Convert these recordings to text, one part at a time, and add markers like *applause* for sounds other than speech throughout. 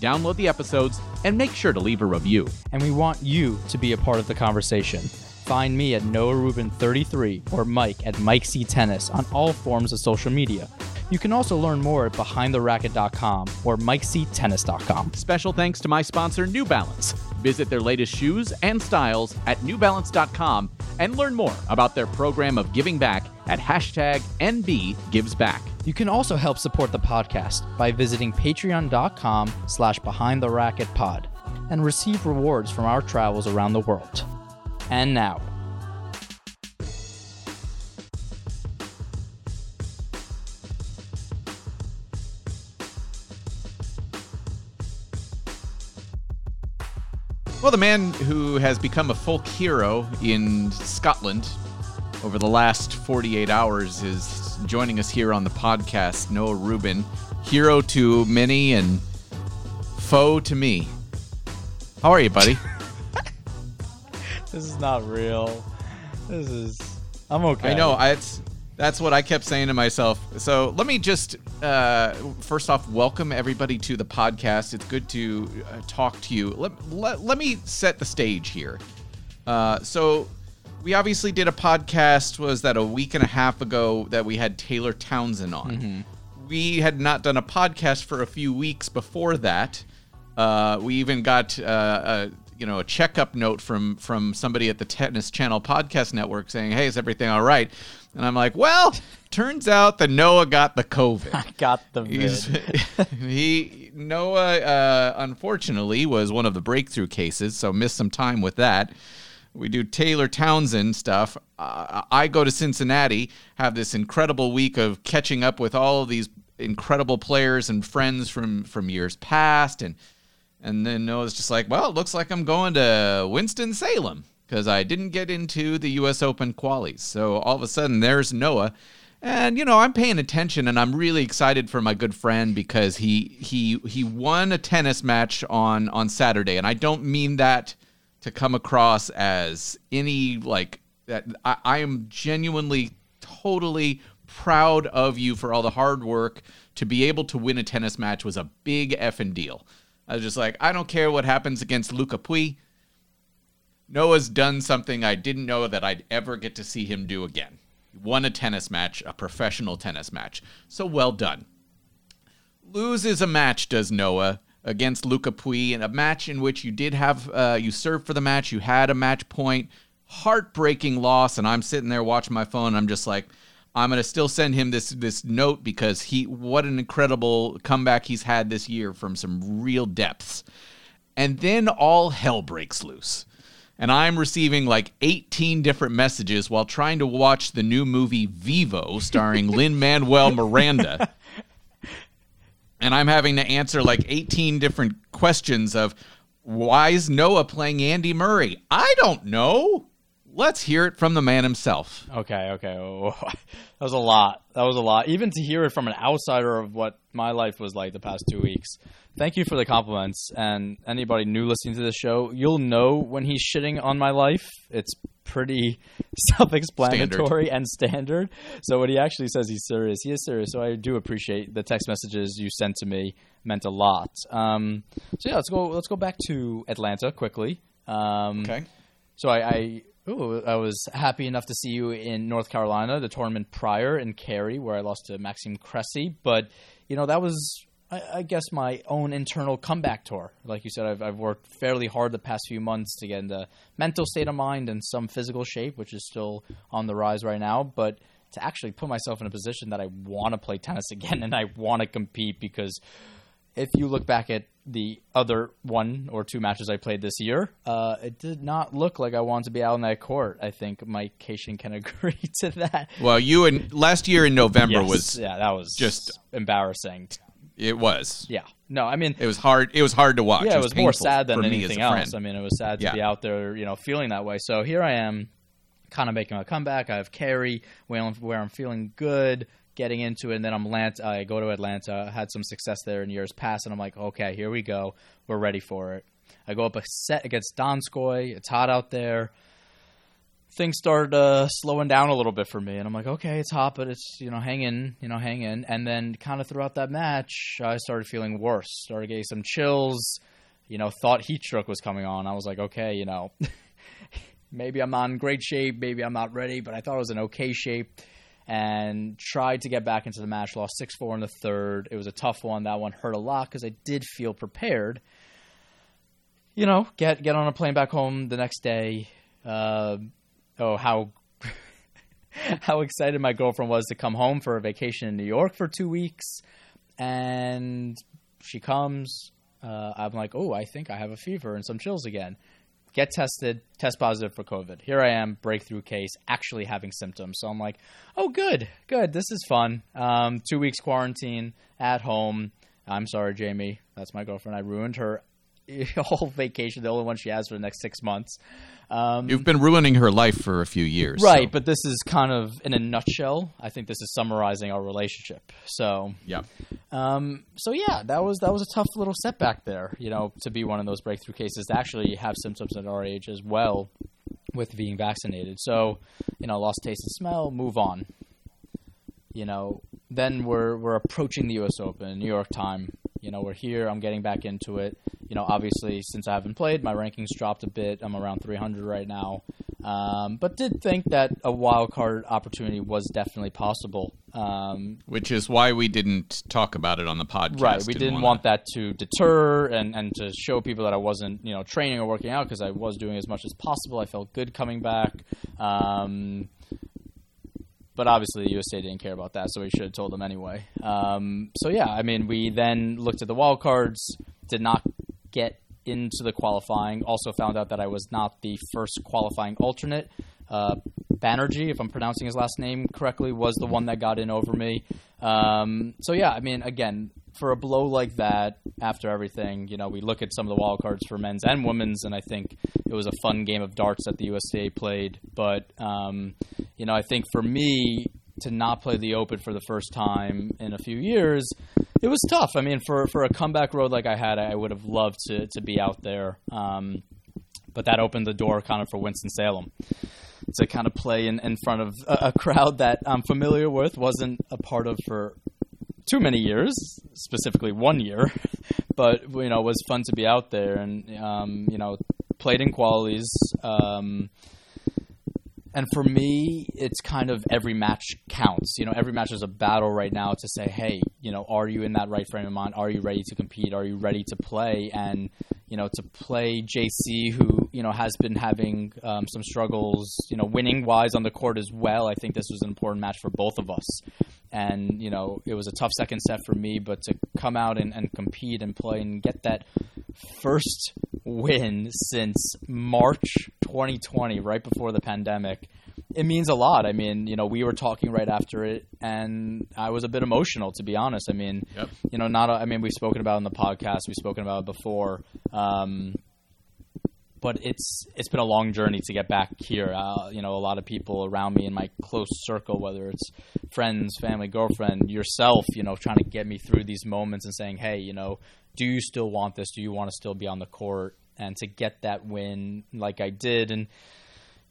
Download the episodes and make sure to leave a review. And we want you to be a part of the conversation. Find me at Noah Rubin33 or Mike at Mike C Tennis on all forms of social media. You can also learn more at BehindTheRacket.com or MikeCTennis.com. Special thanks to my sponsor, New Balance. Visit their latest shoes and styles at NewBalance.com and learn more about their program of giving back at hashtag NBGivesBack. You can also help support the podcast by visiting patreon.com slash behind the racket pod and receive rewards from our travels around the world. And now, Well, the man who has become a folk hero in Scotland over the last 48 hours is joining us here on the podcast, Noah Rubin. Hero to many and foe to me. How are you, buddy? *laughs* this is not real. This is. I'm okay. I know. I, it's that's what I kept saying to myself. So let me just uh, first off welcome everybody to the podcast. It's good to uh, talk to you. Let, let, let me set the stage here. Uh, so we obviously did a podcast. Was that a week and a half ago that we had Taylor Townsend on? Mm-hmm. We had not done a podcast for a few weeks before that. Uh, we even got uh, a you know a checkup note from from somebody at the Tennis Channel Podcast Network saying, "Hey, is everything all right?" And I'm like, "Well, turns out that Noah got the COVID. I *laughs* got the *laughs* he Noah uh, unfortunately was one of the breakthrough cases, so missed some time with that. We do Taylor Townsend stuff. Uh, I go to Cincinnati, have this incredible week of catching up with all of these incredible players and friends from from years past, and and then Noah's just like, well, it looks like I'm going to Winston Salem because I didn't get into the U.S. Open qualies. So all of a sudden, there's Noah. And you know, I'm paying attention, and I'm really excited for my good friend because he he he won a tennis match on on Saturday, and I don't mean that to come across as any like that. I, I am genuinely, totally proud of you for all the hard work to be able to win a tennis match was a big effing deal. I was just like, I don't care what happens against Lucas Pouille. Noah's done something I didn't know that I'd ever get to see him do again. He won a tennis match, a professional tennis match. So well done. Loses a match, does Noah, against Lucas Pouille, in a match in which you did have, uh, you served for the match, you had a match point. Heartbreaking loss, and I'm sitting there watching my phone. I'm just like, I'm gonna still send him this this note because he what an incredible comeback he's had this year from some real depths. And then all hell breaks loose. And I'm receiving like 18 different messages while trying to watch the new movie Vivo starring *laughs* Lin Manuel Miranda. And I'm having to answer like 18 different questions of why is Noah playing Andy Murray? I don't know. Let's hear it from the man himself. Okay, okay. Oh, *laughs* that was a lot. That was a lot. Even to hear it from an outsider of what my life was like the past two weeks. thank you for the compliments. And anybody new listening to the show, you'll know when he's shitting on my life. It's pretty *laughs* self-explanatory standard. and standard. So when he actually says he's serious, he is serious. So I do appreciate the text messages you sent to me. Meant a lot. Um, so yeah, let's go. Let's go back to Atlanta quickly. Um, okay. So I, I Ooh, I was happy enough to see you in North Carolina, the tournament prior in Cary, where I lost to Maxime Cressy. But you know that was, I, I, guess, my own internal comeback tour. Like you said, I've, I've worked fairly hard the past few months to get in the mental state of mind and some physical shape, which is still on the rise right now. But to actually put myself in a position that I want to play tennis *laughs* again and I want to compete because if you look back at the other one or two matches I played this year, uh, it did not look like I wanted to be out on that court. I think Mike Cation can *laughs* agree to that. Well, you and last year in November yes, was yeah, that was just embarrassing. It was. Yeah. No, I mean it was hard. It was hard to watch. Yeah, it was, was more sad than anything else. I mean, it was sad to yeah. be out there, you know, feeling that way. So here I am, kind of making a comeback. I have where I'm, where I'm feeling good getting into it. And then I'm Atlanta, I go to Atlanta, had some success there in years past, and I'm like, okay, here we go. We're ready for it. I go up a set against Donskoy. It's hot out there. Things start uh, slowing down a little bit for me, and I'm like, okay, it's hot, but it's you know, hang in, you know, hang in. And then kind of throughout that match, I started feeling worse. Started getting some chills. You know, thought heat stroke was coming on. I was like, okay, you know, *laughs* maybe I'm not in great shape, maybe I'm not ready, but I thought it was in okay shape and tried to get back into the match. Lost 6 4 in the third. It was a tough one. That one hurt a lot because I did feel prepared. You know, get get on a plane back home the next day. Uh, oh, how *laughs* how excited my girlfriend was to come home for a vacation in New York for two weeks, and she comes. Uh, I'm like, oh, I think I have a fever and some chills again get tested, test positive for COVID. Here I am, breakthrough case, actually having symptoms. So I'm like, oh, good, good. This is fun. Um, two weeks quarantine at home. I'm sorry, Jamie. That's my girlfriend. I ruined her *laughs* whole vacation, the only one she has for the next six months. Um, You've been ruining her life for a few years, right? So. But this is kind of in a nutshell. I think this is summarizing our relationship. So yeah, um, so yeah, that was that was a tough little setback there. You know, to be one of those breakthrough cases to actually have symptoms at our age as well with being vaccinated. So you know, lost taste and smell. Move on. You know, then we're we're approaching the U.S. Open, New York time. You know, we're here. I'm getting back into it you know, obviously since I haven't played, my rankings dropped a bit. I'm around 300 right now, um, but did think that a wild card opportunity was definitely possible. Um, Which is why we didn't talk about it on the podcast. Right, we didn't, didn't want that to deter and, and to show people that I wasn't you know training or working out because I was doing as much as possible. I felt good coming back. Um, but obviously the USTA didn't care about that, so we should have told them anyway. Um, so yeah, I mean, we then looked at the wild cards, did not get into the qualifying. Also found out that I was not the first qualifying alternate. Uh, Banerjee, if I'm pronouncing his last name correctly, was the one that got in over me. Um, so yeah, I mean, again, for a blow like that, after everything, you know, we look at some of the wild cards for men's and women's, and I think it was a fun game of darts that the USTA played. But um, you know, I think for me to not play the Open for the first time in a few years it was tough. I mean, for for a comeback road like I had, I would have loved to to be out there. Um, but that opened the door kind of for Winston Salem to kind of play in, in front of a, a crowd that I'm familiar with, wasn't a part of for too many years, specifically one year, *laughs* but you know, it was fun to be out there and um, you know, played in qualies. Um, and for me, it's kind of every match counts. You know, every match is a battle right now to say, hey, you know, are you in that right frame of mind? Are you ready to compete? Are you ready to play? And you know, to play JC, who you know has been having um, some struggles, you know, winning wise on the court as well. I think this was an important match for both of us. And you know, it was a tough second set for me, but to come out and, and compete and play and get that first win since March 2020, right before the pandemic. It means a lot. I mean, you know, we were talking right after it, and I was a bit emotional, to be honest. I mean, yep. you know, not. A, I mean, we've spoken about in the podcast, we've spoken about it before. Um, but it's it's been a long journey to get back here. Uh, you know, a lot of people around me in my close circle, whether it's friends, family, girlfriend, yourself, you know, trying to get me through these moments and saying, hey, you know, do you still want this? Do you want to still be on the court? And to get that win like I did, and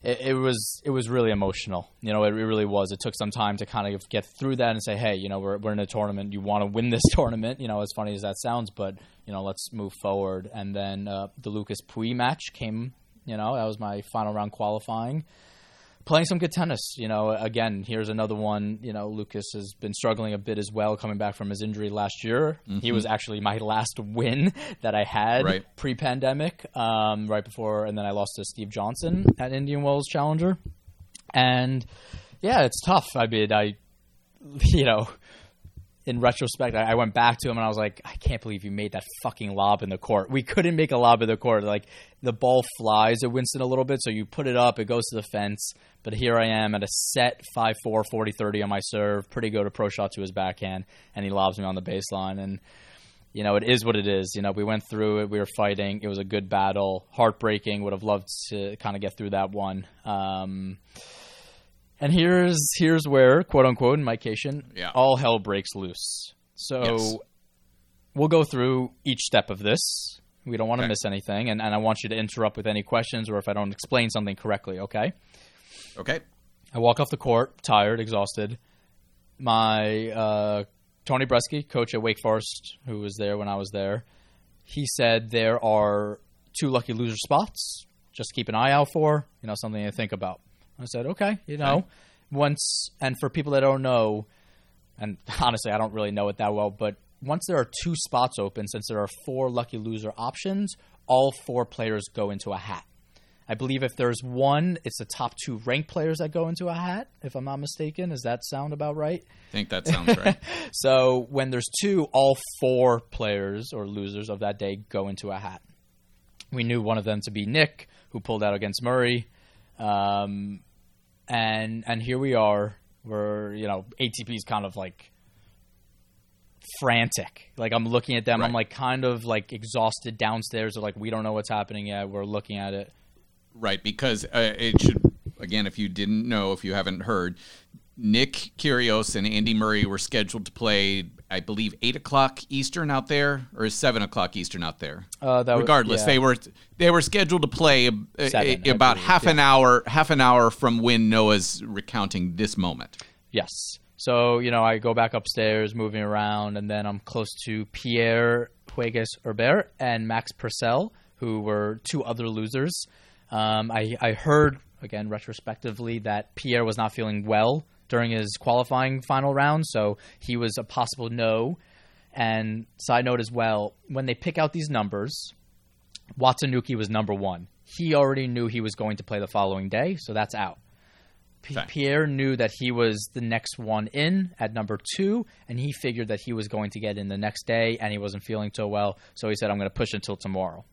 it, it, was it was really emotional. You know, it, really was. It took some time to kind of get through that and say, hey, you know, we're we're in a tournament. You want to win this *laughs* tournament. You know, as funny as that sounds, but you know, let's move forward. And then uh, the Lucas Pouille match came. You know, that was my final round qualifying playing some good tennis. You know, again, here's another one. You know, Lucas has been struggling a bit as well, coming back from his injury last year. Mm-hmm. He was actually my *laughs* last win that I had right. pre-pandemic, um, right before, and then I lost to Steve Johnson at Indian Wells Challenger. And yeah, it's tough. I mean, I, *laughs* you know, in retrospect, I, I, went back to him and I was like, I can't believe you made that fucking lob in the court. We couldn't make a lob in the court. Like the ball flies at Winston a little bit, so you put it up, it goes to the fence. But here I am at a set 5 4, 40 30 on my serve. Pretty good approach shot to his backhand, and he lobs me on the baseline. And, you know, it is what it is. You know, we went through it, we were fighting. It was a good battle, heartbreaking. Would have loved to kind of get through that one. Um, and here's here's where, quote unquote, in Mike Cation, yeah. all hell breaks loose. So yes. we'll go through each step of this. We don't want to okay. miss anything, and, and I want you to interrupt with any questions or if I don't explain something correctly, okay? Okay. I walk off the court, tired, exhausted. My uh, Tony Bresky, coach at Wake Forest, who was there when I was there, he said there are two lucky loser spots. Just keep an eye out for, you know, something to think about. I said, okay, you know, okay. once, and for people that don't know, and *laughs* honestly, I don't really know it that well, but once there are two spots open, since there are four lucky loser options, all four players go into a hat. I believe if there's one, it's the top two ranked players that go into a hat, if I'm not mistaken. Does that sound about right? I think that sounds right. *laughs* so when there's two, all four players or losers of that day go into a hat. We knew one of them to be Nick, who pulled out against Murray. Um, and and here we are. We're you know ATP's kind of like frantic. Like I'm looking at them, right. I'm like kind of like exhausted downstairs. They're like, we don't know what's happening yet. We're looking at it. Right, because uh, it should again, if you didn't know, if you haven't heard, Nick Kyrgios and Andy Murray were scheduled to play, I believe, eight o'clock Eastern out there, or seven o'clock Eastern out there. Uh, Regardless, was, yeah. they were they were scheduled to play seven, a, about believe, half yeah. an hour half an hour from when Noah's recounting this moment. Yes. So you know, I go back upstairs, moving around, and then I'm close to Pierre Hugues Herbert and Max Purcell, who were two other losers. Um, I, I heard again retrospectively that Pierre was not feeling well during his qualifying final round, so he was a possible no. And side note as well, when they pick out these numbers, Watanuki was number one. He already knew he was going to play the following day, so that's out. P- Pierre knew that he was the next one in at number two, and he figured that he was going to get in the next day, and he wasn't feeling too well, so he said, "I'm going to push until tomorrow."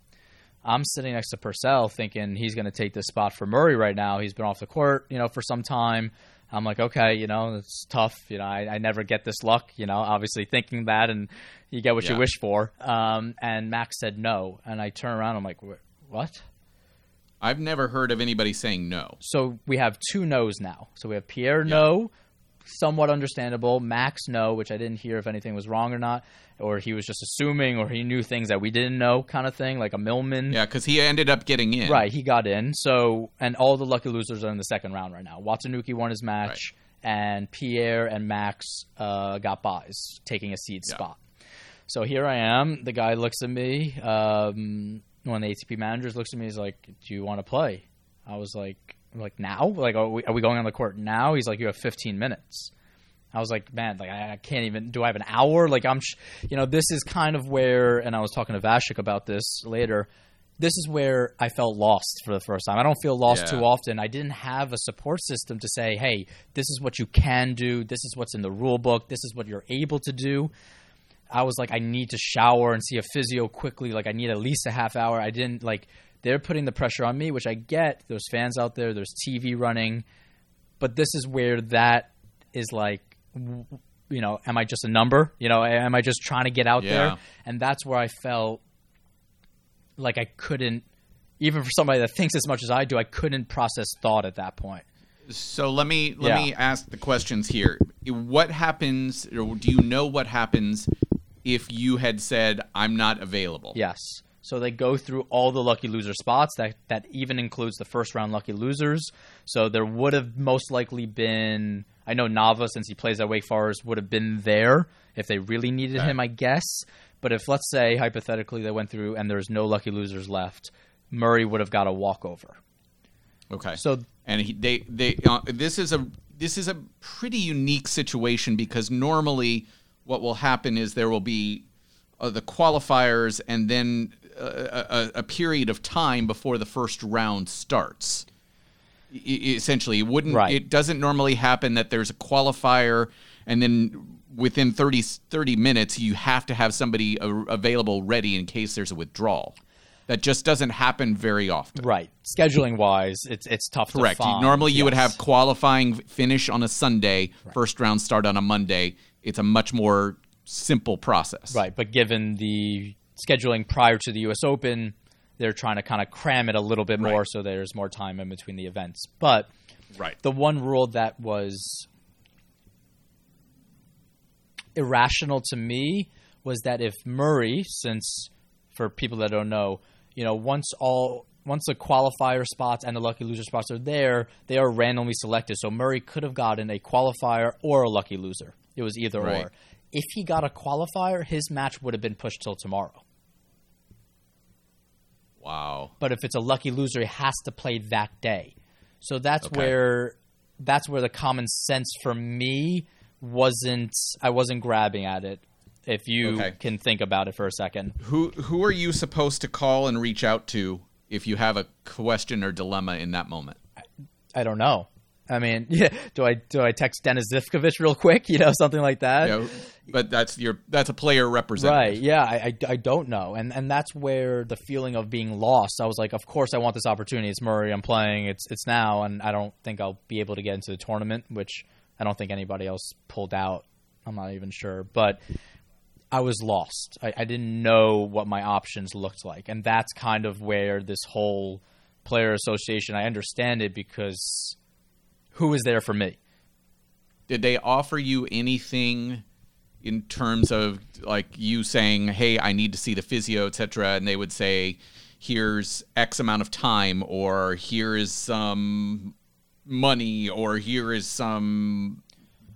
I'm sitting next to Purcell, thinking he's going to take this spot for Murray right now. He's been off the court, you know, for some time. I'm like, okay, you know, it's tough. You know, I, I never get this luck. You know, obviously thinking that, and you get what yeah. you wish for. Um, and Max said no, and I turn around. I'm like, what? I've never heard of anybody saying no. So we have two no's now. So we have Pierre yeah. no, somewhat understandable. Max no, which I didn't hear if anything was wrong or not, or he was just assuming, or he knew things that we didn't know, kind of thing, like a Millman. Yeah, because he ended up getting in. Right, he got in. So, and all the lucky losers are in the second round right now. Watanuki won his match, right. and Pierre and Max uh, got buys, taking a seed yeah. spot. So here I am. The guy looks at me. Um, one of the ATP managers looks at me. He's like, "Do you want to play?" I was like, "Like now? Like, are we, are we going on the court now?" He's like, "You have 15 minutes." I was like, man, like I, can't even. Do I have an hour? Like I'm, sh- you know, this is kind of where. And I was talking to Vasek about this later. This is where I felt lost for the first time. I don't feel lost yeah. too often. I didn't have a support system to say, hey, this is what you can do. This is what's in the rule book. This is what you're able to do. I was like, I need to shower and see a physio quickly. Like I need at least a half hour. I didn't like. They're putting the pressure on me, which I get. There's fans out there. There's TV running, but this is where that is like you know, am I just a number? You know, am I just trying to get out yeah. there? And that's where I felt like I couldn't, even for somebody that thinks as much as I do, I couldn't process thought at that point. So let me let yeah. me ask the questions here. what happens, or do you know what happens if you had said, I'm not available? Yes. So they go through all the lucky loser spots. That that even includes the first round lucky losers. So there would have most likely been. I know Nava, since he plays at Wake Forest, would have been there if they really needed Okay. him, I guess. But if let's say hypothetically they went through and there's no lucky losers left, Murray would have got a walkover. Okay. So and he, they they uh, this is a this is a pretty unique situation because normally what will happen is there will be uh, the qualifiers and then a, a period of time before the first round starts. I- essentially, it wouldn't Right. it doesn't normally happen that there's a qualifier and then within 30, 30 minutes you have to have somebody available ready in case there's a withdrawal. That just doesn't happen very often. right, scheduling wise, it's it's tough Correct. to. Normally, you would have qualifying finish on a Sunday, first round start on a Monday. It's a much more simple process. Right, but given the scheduling prior to the U.S. Open, they're trying to kind of cram it a little bit more Right. so there's more time in between the events. But Right. the one rule that was irrational to me was that if Murray, since for people that don't know, you know, once all once the qualifier spots and the lucky loser spots are there, they are randomly selected. So Murray could have gotten a qualifier or a lucky loser. It was either Right. or. If he got a qualifier, his match would have been pushed till tomorrow. Wow. But if it's a lucky loser, he has to play that day. So that's Okay. where that's where the common sense for me wasn't. I wasn't grabbing at it. If you Okay. can think about it for a second. Who who are you supposed to call and reach out to if you have a question or dilemma in that moment? I don't know. I mean, *laughs* yeah, do I do I text Dennis Zivkovic real quick? *laughs* You know, something like that. Know, but that's your that's a player representative. Right. Yeah. I, I, I don't know, and and that's where the feeling of being lost. I was like, of course I want this opportunity. It's Murray. I'm playing. It's it's now, and I don't think I'll be able to get into the tournament, which I don't think anybody else pulled out. I'm not even sure, but I was lost. I, I didn't know what my options looked like, and that's kind of where this whole player association. I understand it because who is there for me? Did they offer you anything in terms of like you saying, "Hey, I need to see the physio, etc." And they would say, "Here's X amount of time," or "Here is some money," or "Here is some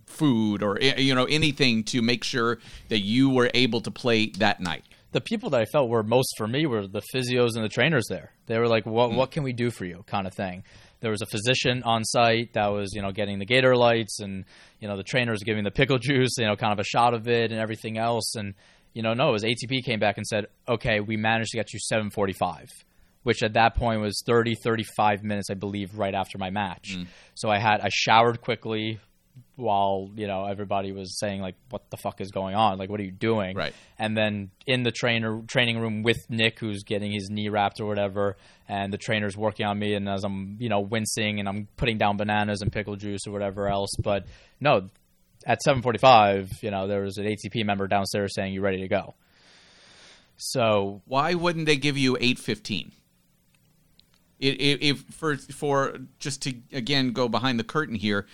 food," or eh, you know anything to make sure that you were able to play that night. the people that I felt were most for me were the physios and the trainers there. They were like, "What what can we do for you?" kind of thing. There was a physician on site that was, you know, getting the Gatorlytes and, you know, the trainers giving the pickle *laughs* juice, you know, kind of a shot of it and everything else and you know, no, it was ATP came back and said, "Okay, we managed to get you 745." Which at that point was 30 35 minutes I believe right after my match. Mm. So I had I showered quickly while, you know, everybody was saying like what the fuck is going on? Like what are you doing? Right. and then in the trainer training room with Nick, who's getting his knee wrapped or whatever, and the trainer's working on me, and as I'm you know wincing and I'm putting down bananas and pickle juice or whatever else. But no, at 7:45, you know there was an ATP member downstairs saying you ready to go. So Why wouldn't they give you eight fifteen? If, if for for just to again go behind the curtain here,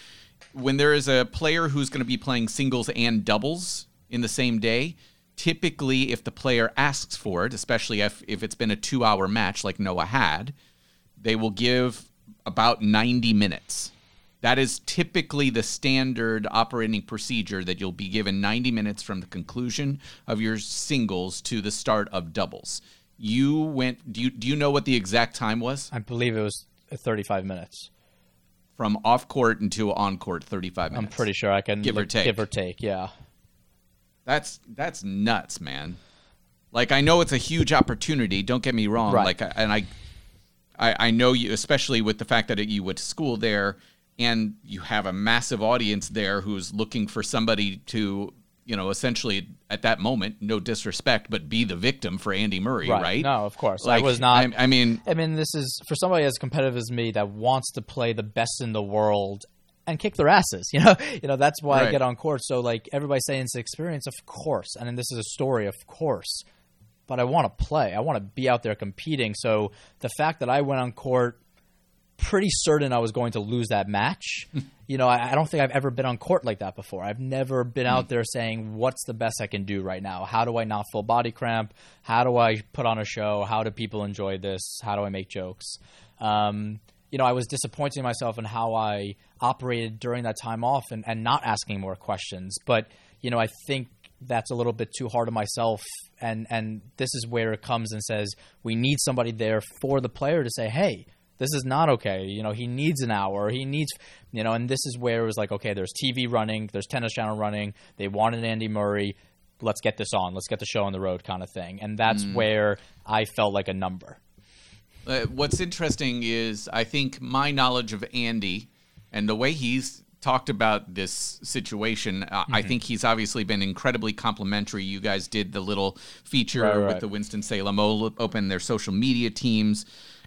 when there is a player who's going to be playing singles and doubles in the same day, typically if the player asks for it, especially if if it's been a two hour match like Noah had, they will give about ninety minutes. That is typically the standard operating procedure that you'll be given 90 minutes from the conclusion of your singles to the start of doubles. You went do you do you know what the exact time was? I believe it was 35 minutes. From off court into on court 35 minutes. I'm pretty sure I can Give or take. Give or take, yeah. That's that's nuts, man. Like I know it's a huge opportunity. Don't get me wrong. Right. Like and I, I, I know you, especially with the fact that you went to school there, and you have a massive audience there who's looking for somebody to, you know, essentially at that moment, no disrespect, but be the victim for Andy Murray, right? No, of course. Like I was not. I, I mean, I mean, this is for somebody as competitive as me that wants to play the best in the world and kick their asses. *laughs* You know, you know that's why I get on court. So like everybody's saying it's an experience, of course, and then this is a story, of course. But I want to play. I want to be out there competing. So the fact that I went on court pretty certain I was going to lose that match. *laughs* you know, I, I, don't think I've ever been on court like that before. I've never been out there saying, "What's the best I can do right now? How do I not full body cramp? How do I put on a show? How do people enjoy this? How do I make jokes?" Um, you know, I was disappointing myself in how I operated during that time off and, and not asking more questions. But you know, I think that's a little bit too hard on myself and and this is where it comes and says we need somebody there for the player to say hey this is not okay. You know, he needs an hour. He needs, you know, and this is where it was like, okay, there's TV running, there's tennis channel running. They wanted Andy Murray. Let's get this on. Let's get the show on the road, kind of thing. And that's mm. where I felt like a number. Uh, what's interesting is I think my knowledge of Andy and the way he's talked about this situation. Uh, mm-hmm. I think he's obviously been incredibly complimentary. You guys did the little feature right, right. with the Winston Salem Open, their social media teams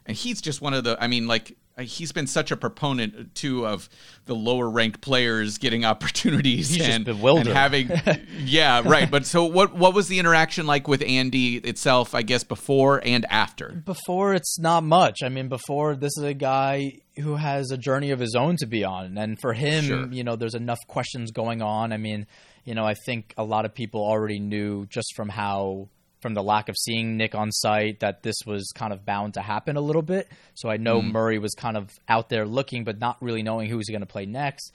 and he's just one of the. I mean, like uh, he's been such a proponent too of the lower ranked players getting *laughs* opportunities he's and, and having *laughs* yeah right. But so what what was the interaction like with Andy itself I guess before and after? Before it's not much. I mean before this is a guy who has a journey of his own to be on. And for him sure. you know there's enough questions going on. I mean you know I think a lot of people already knew just from how from the lack of seeing Nick on site that this was kind of bound to happen a little bit. So I know mm. Murray was kind of out there looking, but not really knowing who was going to play next.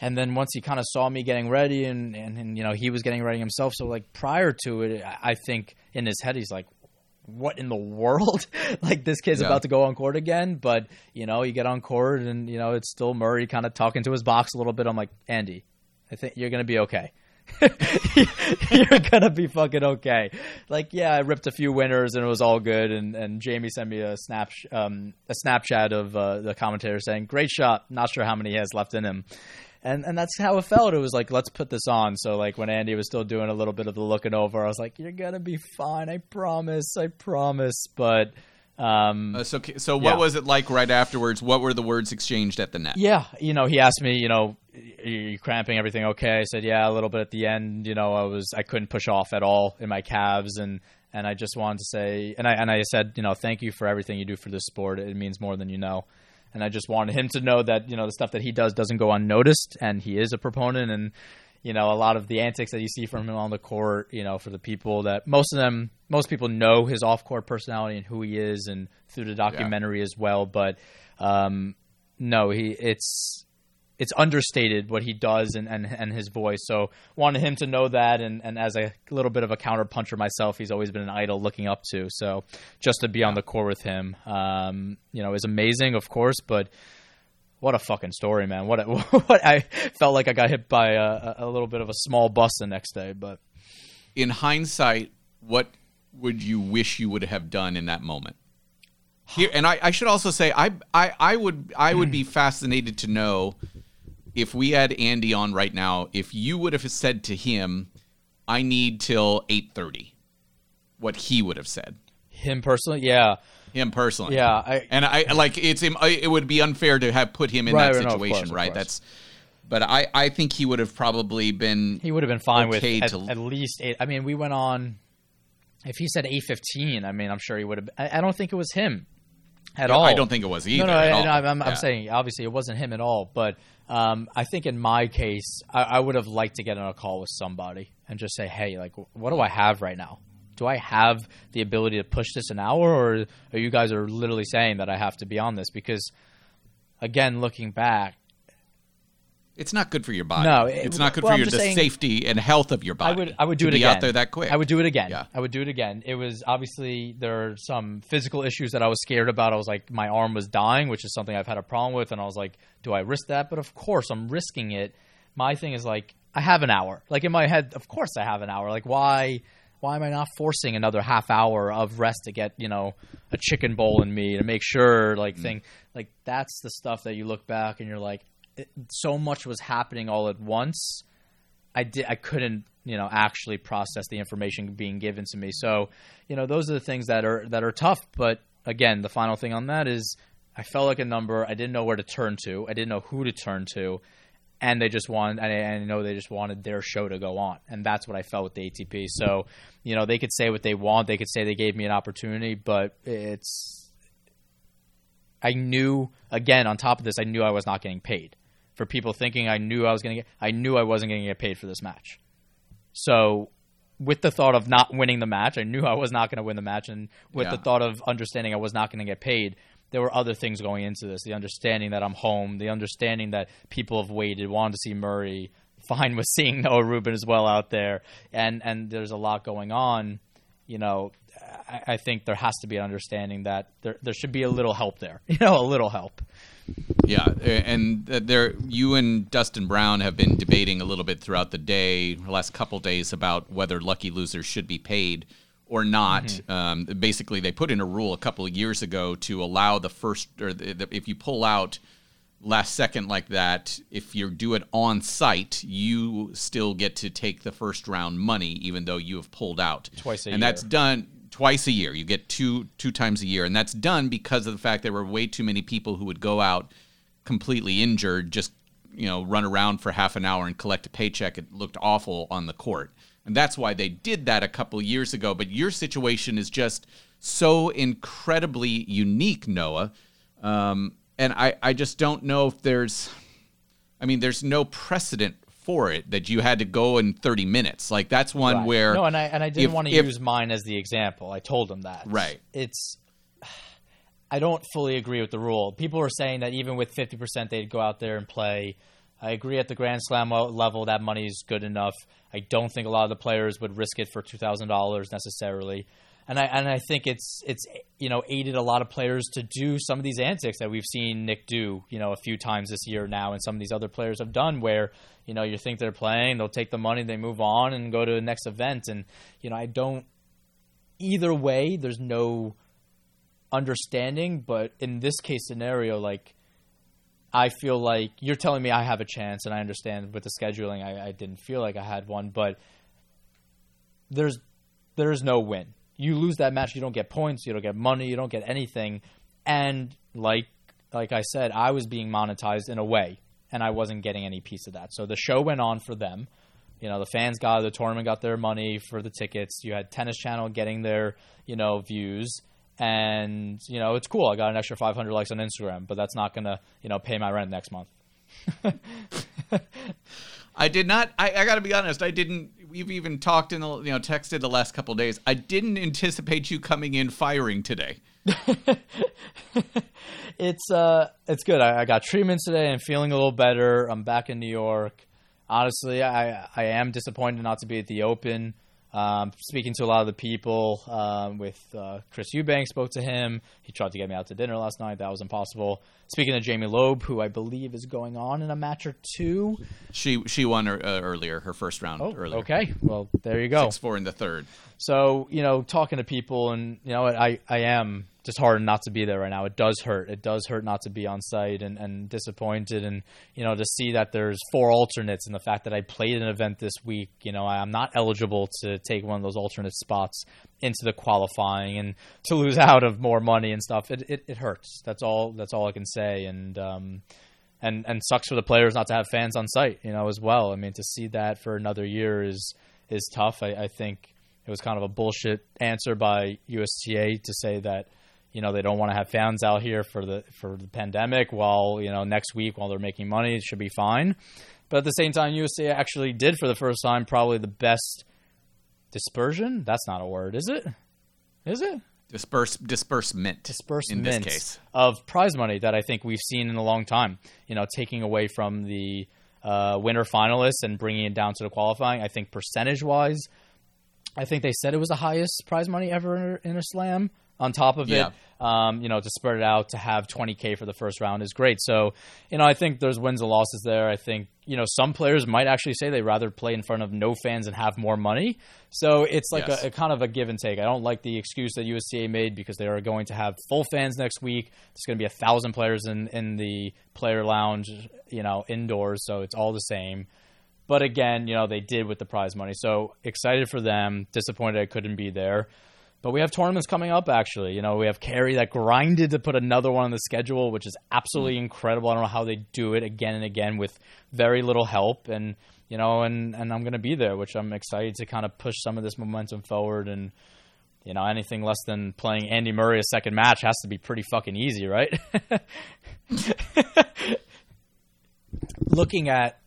And then once he kind of saw me getting ready and, and, and, you know, he was getting ready himself. So like prior to it, I think in his head, he's like, what in the world? *laughs* like this kid's yeah. about to go on court again. But, you know, you get on court and, you know, it's still Murray kind of talking to his box a little bit. I'm like, Andy, I think you're going to be okay. *laughs* you're gonna be fucking okay. Like, yeah, I ripped a few winners and it was all good. And, and Jamie sent me a snap um, a Snapchat of uh, the commentator saying, "Great shot. Not sure how many he has left in him." And and that's how it felt. It was like, let's put this on. So like when Andy was still doing a little bit of the looking over, I was like, "You're gonna be fine. I promise. I promise." But um, uh, so, so what yeah. was it like right afterwards? What were the words exchanged at the net? Yeah, you know, he asked me, you know, are you cramping everything okay? I said, yeah, a little bit at the end. You know, I was I couldn't push off at all in my calves, and and I just wanted to say, and I and I said, you know, thank you for everything you do for this sport. It means more than you know. And I just wanted him to know that you know the stuff that he does doesn't go unnoticed, and he is a proponent and you know, a lot of the antics that you see from him on the court, you know, for the people that most of them, most people know his off court personality and who he is, and through the documentary yeah. as well. But um, no, he it's it's understated what he does and, and, and his voice. So wanted him to know that, and, and as a little bit of a counter puncher myself, he's always been an idol looking up to. So just to be on the court with him, um, you know, is amazing, of course, but what a fucking story, man. What a, *laughs* what I felt like I got hit by a, a little bit of a small bus the next day, but in hindsight, what would you wish you would have done in that moment? Here, and I, I should also say, I, I, I would, I would be *clears throat* fascinated to know if we had Andy on right now, if you would have said to him, "I need till eight thirty, what he would have said. Him personally, yeah him personally. Yeah, I, and I like it's it would be unfair to have put him in right, that situation, no, course, right? That's but I I think he would have probably been he would have been fine okay with at, at, least eight. I mean, we went on. If he said eight fifteen, I mean, I'm sure he would have. I, I don't think it was him at yeah, all. I don't think it was either. No, no, I, am yeah. saying obviously it wasn't him at all, but um, I think in my case, I, I, would have liked to get on a call with somebody and just say, "Hey, like, what do I have right now? do I have the ability to push this an hour, or are you guys are literally saying that I have to be on this? Because again, looking back, it's not good for your body. No, it, it's not good well, for your the saying, safety and health of your body. I would, I would do it again. Out there that quick. I would do it again. Yeah. I would do it again. It was obviously there are some physical issues that I was scared about. I was like, my arm was dying, which is something I've had a problem with, and I was like, do I risk that? But of course, I'm risking it. My thing is like, I have an hour. Like in my head, of course I have an hour. Like why? why am I not forcing another half hour of rest to get you know a chicken bowl in me to make sure like mm. thing like that's the stuff that you look back and you're like so much was happening all at once. I did I couldn't you know actually process the information being given to me. So you know those are the things that are that are tough. But again, the final thing on that is I felt like a number. I didn't know where to turn to. I didn't know who to turn to and they just wanted and I know they just wanted their show to go on and that's what I felt with the ATP so you know they could say what they want they could say they gave me an opportunity but it's I knew again on top of this, I knew I was not getting paid. For people thinking I knew I was going to get, I knew I wasn't going to get paid for this match. So, with the thought of not winning the match, I knew I was not going to win the match, and with Yeah. the thought of understanding I was not going to get paid, there were other things going into this. The understanding that I'm home, the understanding that people have waited, wanted to see Murray, fine with seeing Noah Rubin as well out there, and and there's a lot going on. You know, I, I think there has to be an understanding that there there should be a little help there. *laughs* You know, a little help. Yeah, and there, you and Dustin Brown have been debating a little bit throughout the day, the last couple days, about whether lucky losers should be paid or not. Um, basically, they put in a rule a couple of years ago to allow the first, or the, the, if you pull out last second like that, if you do it on site, you still get to take the first round money, even though you have pulled out. Twice a and that's done twice a year. You get two two times a year, and that's done because of the fact there were way too many people who would go out completely injured, just you know, run around for half an hour and collect a paycheck. It looked awful on the court, and that's why they did that a couple years ago. But your situation is just so incredibly unique, Noah, um, and I I just don't know if there's. I mean, there's no precedent for it that you had to go in 30 minutes. Like that's one Right. where no, and I and I didn't if- want to if- use mine as the example. I told him that. Right. It's. I don't fully agree with the rule. People are saying that even with fifty percent, they'd go out there and play. I agree at the Grand Slam level that money is good enough. I don't think a lot of the players would risk it for two thousand dollars necessarily, and I and I think it's it's you know aided a lot of players to do some of these antics that we've seen Nick do you know a few times this year now, and some of these other players have done where you know you think they're playing, they'll take the money, they move on and go to the next event, and you know I don't. Either way, there's no understanding, but in this case scenario, like I feel like you're telling me I have a chance, and I understand with the scheduling, I, I didn't feel like I had one, but there's there is no win. You lose that match, you don't get points, you don't get money, you don't get anything, and like like I said, I was being monetized in a way, and I wasn't getting any piece of that. So the show went on for them. You know, the fans got the tournament got their money for the tickets. You had Tennis Channel getting their you know views, and you know it's cool. I got an extra 500 likes on Instagram, but that's not gonna you know pay my rent next month. *laughs* I did not. I, I got to be honest. I didn't. We've even talked in the you know texted the last couple days. I didn't anticipate you coming in firing today. *laughs* it's uh it's good. I, I got treatments today I'm feeling a little better. I'm back in New York. Honestly, I I am disappointed not to be at the Open. Um, speaking to a lot of the people um, with uh, Chris Eubank, spoke to him. He tried to get me out to dinner last night. That was impossible. Speaking to Jamie Loeb, who I believe is going on in a match or two. She she won her, uh, earlier her first round Oh, earlier. okay. Well, there you go. Six four in the third. So you know, talking to people, and you know, I I am disheartened not to be there right now. It does hurt. It does hurt not to be on site and and disappointed, and you know, to see that there's four alternates, and the fact that I played an event this week. You know, I'm not eligible to take one of those alternate spots into the qualifying, and to lose *laughs* out of more money and stuff. It it, it hurts. That's all. That's all I can say. And um, and and sucks for the players not to have fans on site, you know, as well. I mean, to see that for another year is is tough. I, I think it was kind of a bullshit answer by USTA to say that you know they don't want to have fans out here for the for the pandemic. While you know next week while they're making money, it should be fine. But at the same time, USTA actually did for the first time probably the best dispersion. That's not a word, is it? Is it? Disperse disbursement. disbursement in this case. of prize money that I think we've seen in a long time. You know, taking away from the uh, winner finalists and bringing it down to the qualifying. I think percentage wise, I think they said it was the highest prize money ever in a slam. On top of Yeah. it, um, you know, to spread it out to have 20k for the first round is great. So, you know, I think there's wins and losses there. I think you know some players might actually say they rather play in front of no fans and have more money. So it's like Yes. a, a kind of a give and take. I don't like the excuse that USTA made because they are going to have full fans next week. There's going to be a thousand players in in the player lounge, you know, indoors. So it's all the same. But again, you know, they did with the prize money. So excited for them. Disappointed I couldn't be there. But we have tournaments coming up, actually. You know, we have Cary that grinded to put another one on the schedule, which is absolutely mm. incredible. I don't know how they do it again and again with very little help. And, you know, and, and I'm going to be there, which I'm excited to kind of push some of this momentum forward. And, you know, anything less than playing Andy Murray a second match has to be pretty fucking easy, right? *laughs* Looking at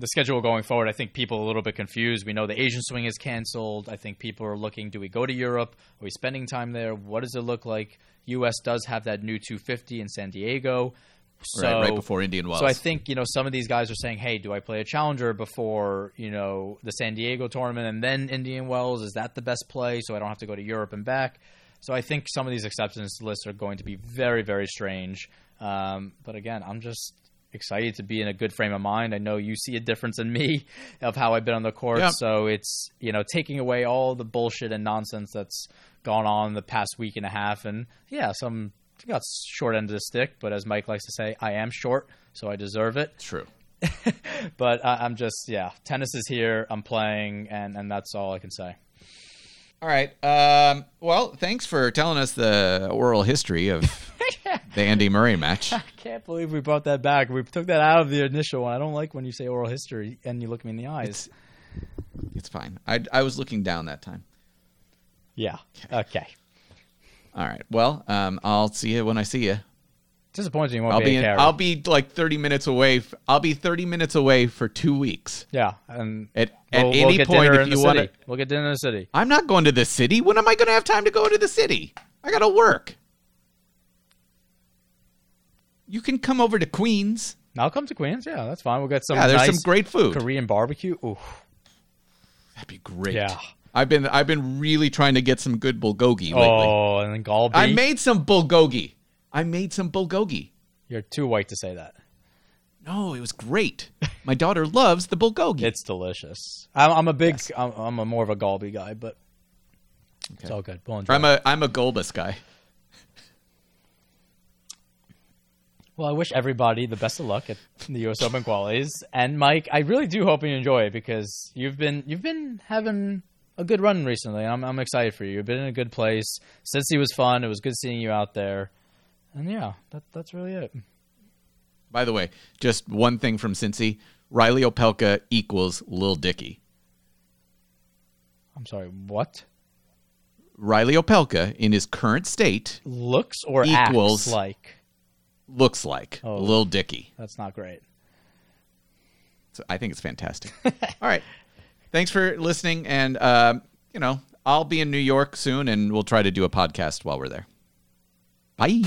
the schedule going forward, I think people are a little bit confused. We know the Asian swing is canceled. I think people are looking do we go to Europe? Are we spending time there? What does it look like? US does have that new 250 in San Diego. So, right, right before Indian Wells. So I think you know some of these guys are saying, "Hey, do I play a challenger before you know the San Diego tournament and then Indian Wells? Is that the best play? So I don't have to go to Europe and back." So I think some of these acceptance lists are going to be very, very strange. Um, but again, I'm just excited to be in a good frame of mind. I know you see a difference in me *laughs* of how I've been on the court. Yeah. So it's you know taking away all the bullshit and nonsense that's gone on the past week and a half, and yeah, some got short end of the stick. But as Mike likes to say, I am short, so I deserve it. True. *laughs* But I I'm just yeah, tennis is here. I'm playing, and and that's all I can say. All right. Um, well, thanks for telling us the oral history of the Andy Murray match. *laughs* I can't believe we brought that back. We took that out of the initial one. I don't like when you say oral history and you look me in the eyes. It's fine. I, I was looking down that time. yeah. Okay. All right. Well, um, I'll see you when I see you. Disappointing. You won't I'll be, be in. I'll be like 30 minutes away. F- I'll be 30 minutes away for two weeks. yeah, and At, at we'll, any we'll point, if you want to, we'll get dinner in the city. I'm not going to the city. When am I going to have time to go to the city? I got to work. You can come over to Queens. I'll come to Queens. Yeah, that's fine. We'll get some. Yeah, there's nice some great food. Korean barbecue. Ooh, That'd be great. Yeah. I've been I've been really trying to get some good bulgogi lately. oh, and then galbi. I made some bulgogi. I made some bulgogi. You're too white to say that. No, it was great. My daughter *laughs* loves the bulgogi. It's delicious. I'm, I'm a big. I'm, I'm a more of a galbi guy, but it's all good. We'll I'm a I'm a Golbus guy. Well, I wish everybody the best of luck at the U.S. Open qualies, and Mike, I really do hope you enjoy it because you've been you've been having a good run recently. I'm I'm excited for you. You've been in a good place. Since he was fun, it was good seeing you out there, and yeah, that that's really it. By the way, just one thing from Cincy: Reilly Opelka equals Lil Dicky. I'm sorry. What Reilly Opelka, in his current state, looks or Equals. acts like? Looks like Oh. Lil Dicky. That's not great. So I think it's fantastic. *laughs* All right, thanks for listening, and um, you know I'll be in New York soon, and we'll try to do a podcast while we're there. Bye.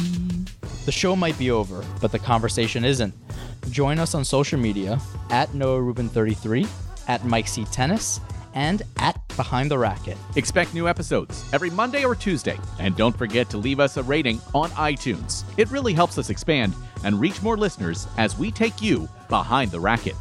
The show might be over, but the conversation isn't. Join us on social media at Noah Rubin 33, at Mike C Tennis, and at Behind the Racket. Expect new episodes every Monday or Tuesday. And don't forget to leave us a rating on iTunes. It really helps us expand and reach more listeners as we take you behind the racket.